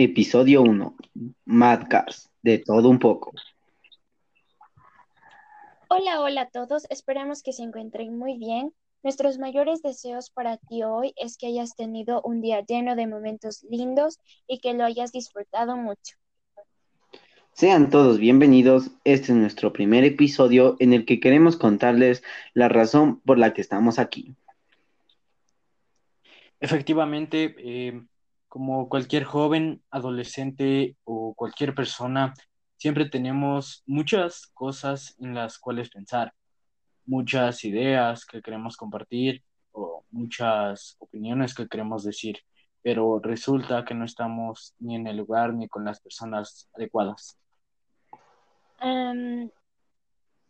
Episodio 1. Mad Cars. De todo un poco. Hola, hola a todos. Esperamos que se encuentren muy bien. Nuestros mayores deseos para ti hoy es que hayas tenido un día lleno de momentos lindos y que lo hayas disfrutado mucho. Sean todos bienvenidos. Este es nuestro primer episodio en el que queremos contarles la razón por la que estamos aquí. Efectivamente, eh, como cualquier joven, adolescente o cualquier persona, siempre tenemos muchas cosas en las cuales pensar, muchas ideas que queremos compartir o muchas opiniones que queremos decir, pero resulta que no estamos ni en el lugar ni con las personas adecuadas.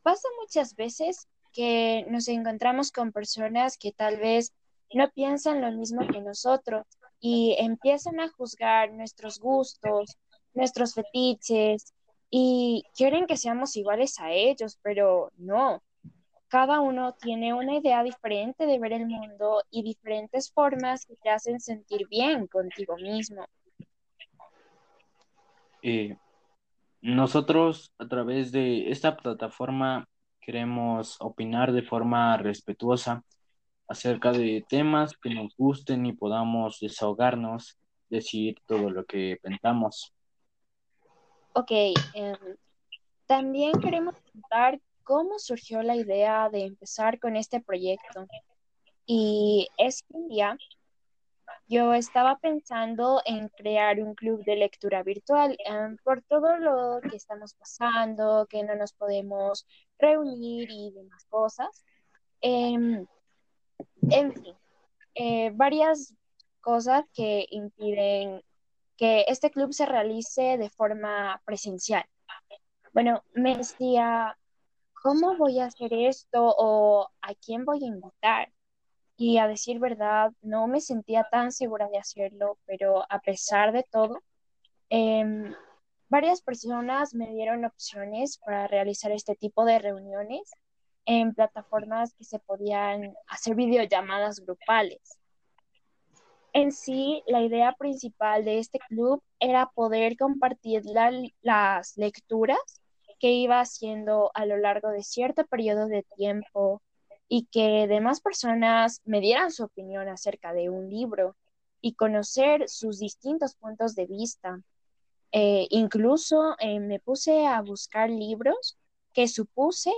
pasa muchas veces que nos encontramos con personas que tal vez no piensan lo mismo que nosotros y empiezan a juzgar nuestros gustos, nuestros fetiches y quieren que seamos iguales a ellos, pero no. Cada uno tiene una idea diferente de ver el mundo y diferentes formas que te hacen sentir bien contigo mismo. Eh, nosotros a través de esta plataforma queremos opinar de forma respetuosa acerca de temas que nos gusten y podamos desahogarnos, decir todo lo que pensamos. Ok, em, también queremos contar cómo surgió la idea de empezar con este proyecto. Y es que un día yo estaba pensando en crear un club de lectura virtual em, por todo lo que estamos pasando, que no nos podemos reunir y demás cosas. Em, en fin, eh, varias cosas que impiden que este club se realice de forma presencial. Bueno, me decía, ¿cómo voy a hacer esto o a quién voy a invitar? Y a decir verdad, no me sentía tan segura de hacerlo, pero a pesar de todo, em, varias personas me dieron opciones para realizar este tipo de reuniones en plataformas que se podían hacer videollamadas grupales. En sí, la idea principal de este club era poder compartir las lecturas que iba haciendo a lo largo de cierto periodo de tiempo y que demás personas me dieran su opinión acerca de un libro y conocer sus distintos puntos de vista. Eh, incluso eh, me puse a buscar libros que supuse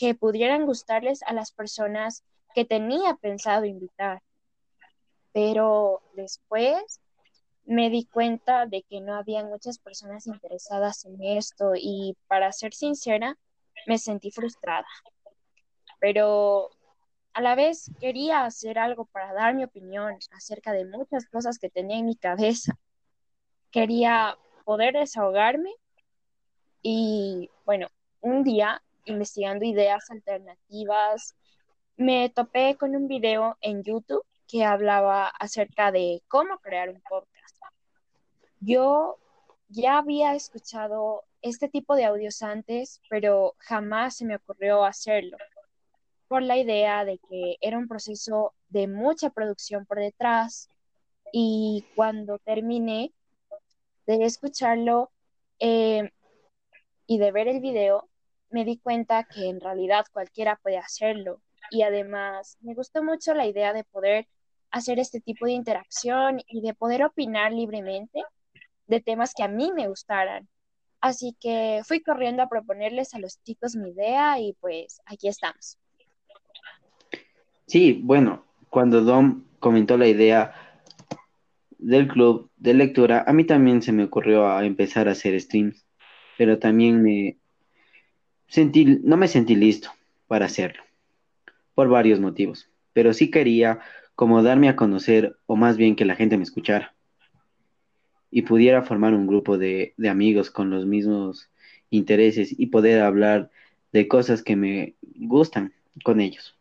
que pudieran gustarles a las personas que tenía pensado invitar. Pero después me di cuenta de que no había muchas personas interesadas en esto y para ser sincera, me sentí frustrada. Pero a la vez quería hacer algo para dar mi opinión acerca de muchas cosas que tenía en mi cabeza. Quería poder desahogarme y bueno, un día investigando ideas alternativas, me topé con un video en YouTube que hablaba acerca de cómo crear un podcast. Yo ya había escuchado este tipo de audios antes, pero jamás se me ocurrió hacerlo por la idea de que era un proceso de mucha producción por detrás y cuando terminé de escucharlo eh, y de ver el video, me di cuenta que en realidad cualquiera puede hacerlo. Y además me gustó mucho la idea de poder hacer este tipo de interacción y de poder opinar libremente de temas que a mí me gustaran. Así que fui corriendo a proponerles a los chicos mi idea y pues aquí estamos. Sí, bueno, cuando Dom comentó la idea del club de lectura, a mí también se me ocurrió empezar a hacer streams, pero también me, no me sentí listo para hacerlo, por varios motivos, pero sí quería como darme a conocer, o más bien que la gente me escuchara, y pudiera formar un grupo de, de amigos con los mismos intereses y poder hablar de cosas que me gustan con ellos.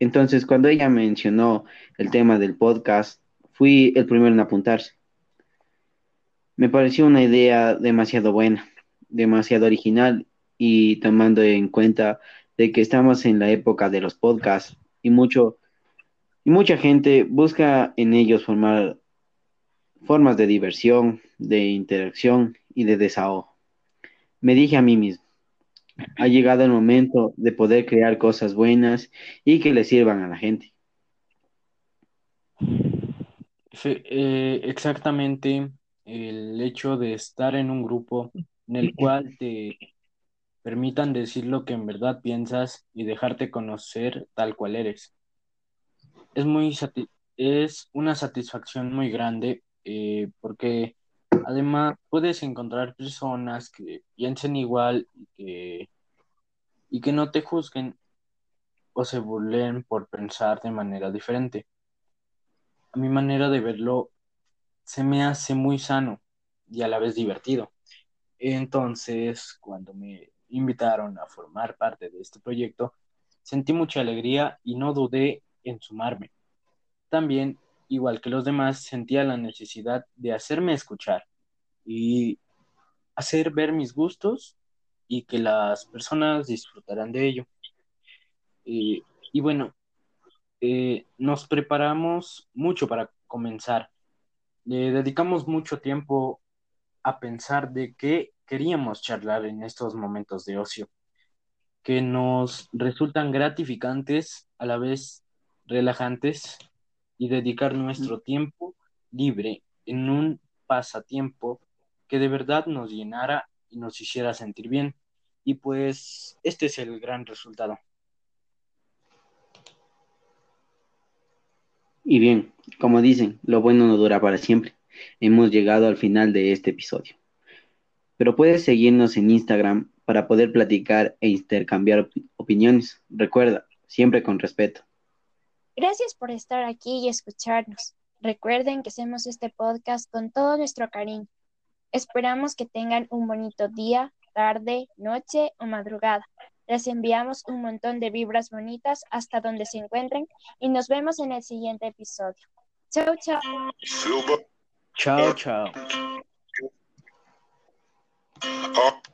Entonces, cuando ella mencionó el tema del podcast, fui el primero en apuntarse. Me pareció una idea demasiado buena, demasiado original y tomando en cuenta de que estamos en la época de los podcasts y mucho y mucha gente busca en ellos formar formas de diversión, de interacción y de desahogo. Me dije a mí mismo, ha llegado el momento de poder crear cosas buenas y que le sirvan a la gente. Eh, exactamente el hecho de estar en un grupo en el cual te permitan decir lo que en verdad piensas y dejarte conocer tal cual eres. Es, muy es una satisfacción muy grande eh, porque además puedes encontrar personas que piensen igual y que, y que no te juzguen o se burlen por pensar de manera diferente. A mi manera de verlo, se me hace muy sano y a la vez divertido. Entonces, cuando me invitaron a formar parte de este proyecto, sentí mucha alegría y no dudé en sumarme. También, igual que los demás, sentía la necesidad de hacerme escuchar y hacer ver mis gustos y que las personas disfrutaran de ello. Y, bueno, eh, nos preparamos mucho para comenzar. Le dedicamos mucho tiempo a pensar de qué queríamos charlar en estos momentos de ocio, que nos resultan gratificantes, a la vez relajantes, y dedicar nuestro tiempo libre en un pasatiempo que de verdad nos llenara y nos hiciera sentir bien. Y pues este es el gran resultado. Y bien, como dicen, lo bueno no dura para siempre. Hemos llegado al final de este episodio pero puedes seguirnos en Instagram para poder platicar e intercambiar opiniones. Recuerda, siempre con respeto. Gracias por estar aquí y escucharnos. Recuerden que hacemos este podcast con todo nuestro cariño. Esperamos que tengan un bonito día, tarde, noche o madrugada. Les enviamos un montón de vibras bonitas hasta donde se encuentren y nos vemos en el siguiente episodio. Chao, chao. Chao, chao. up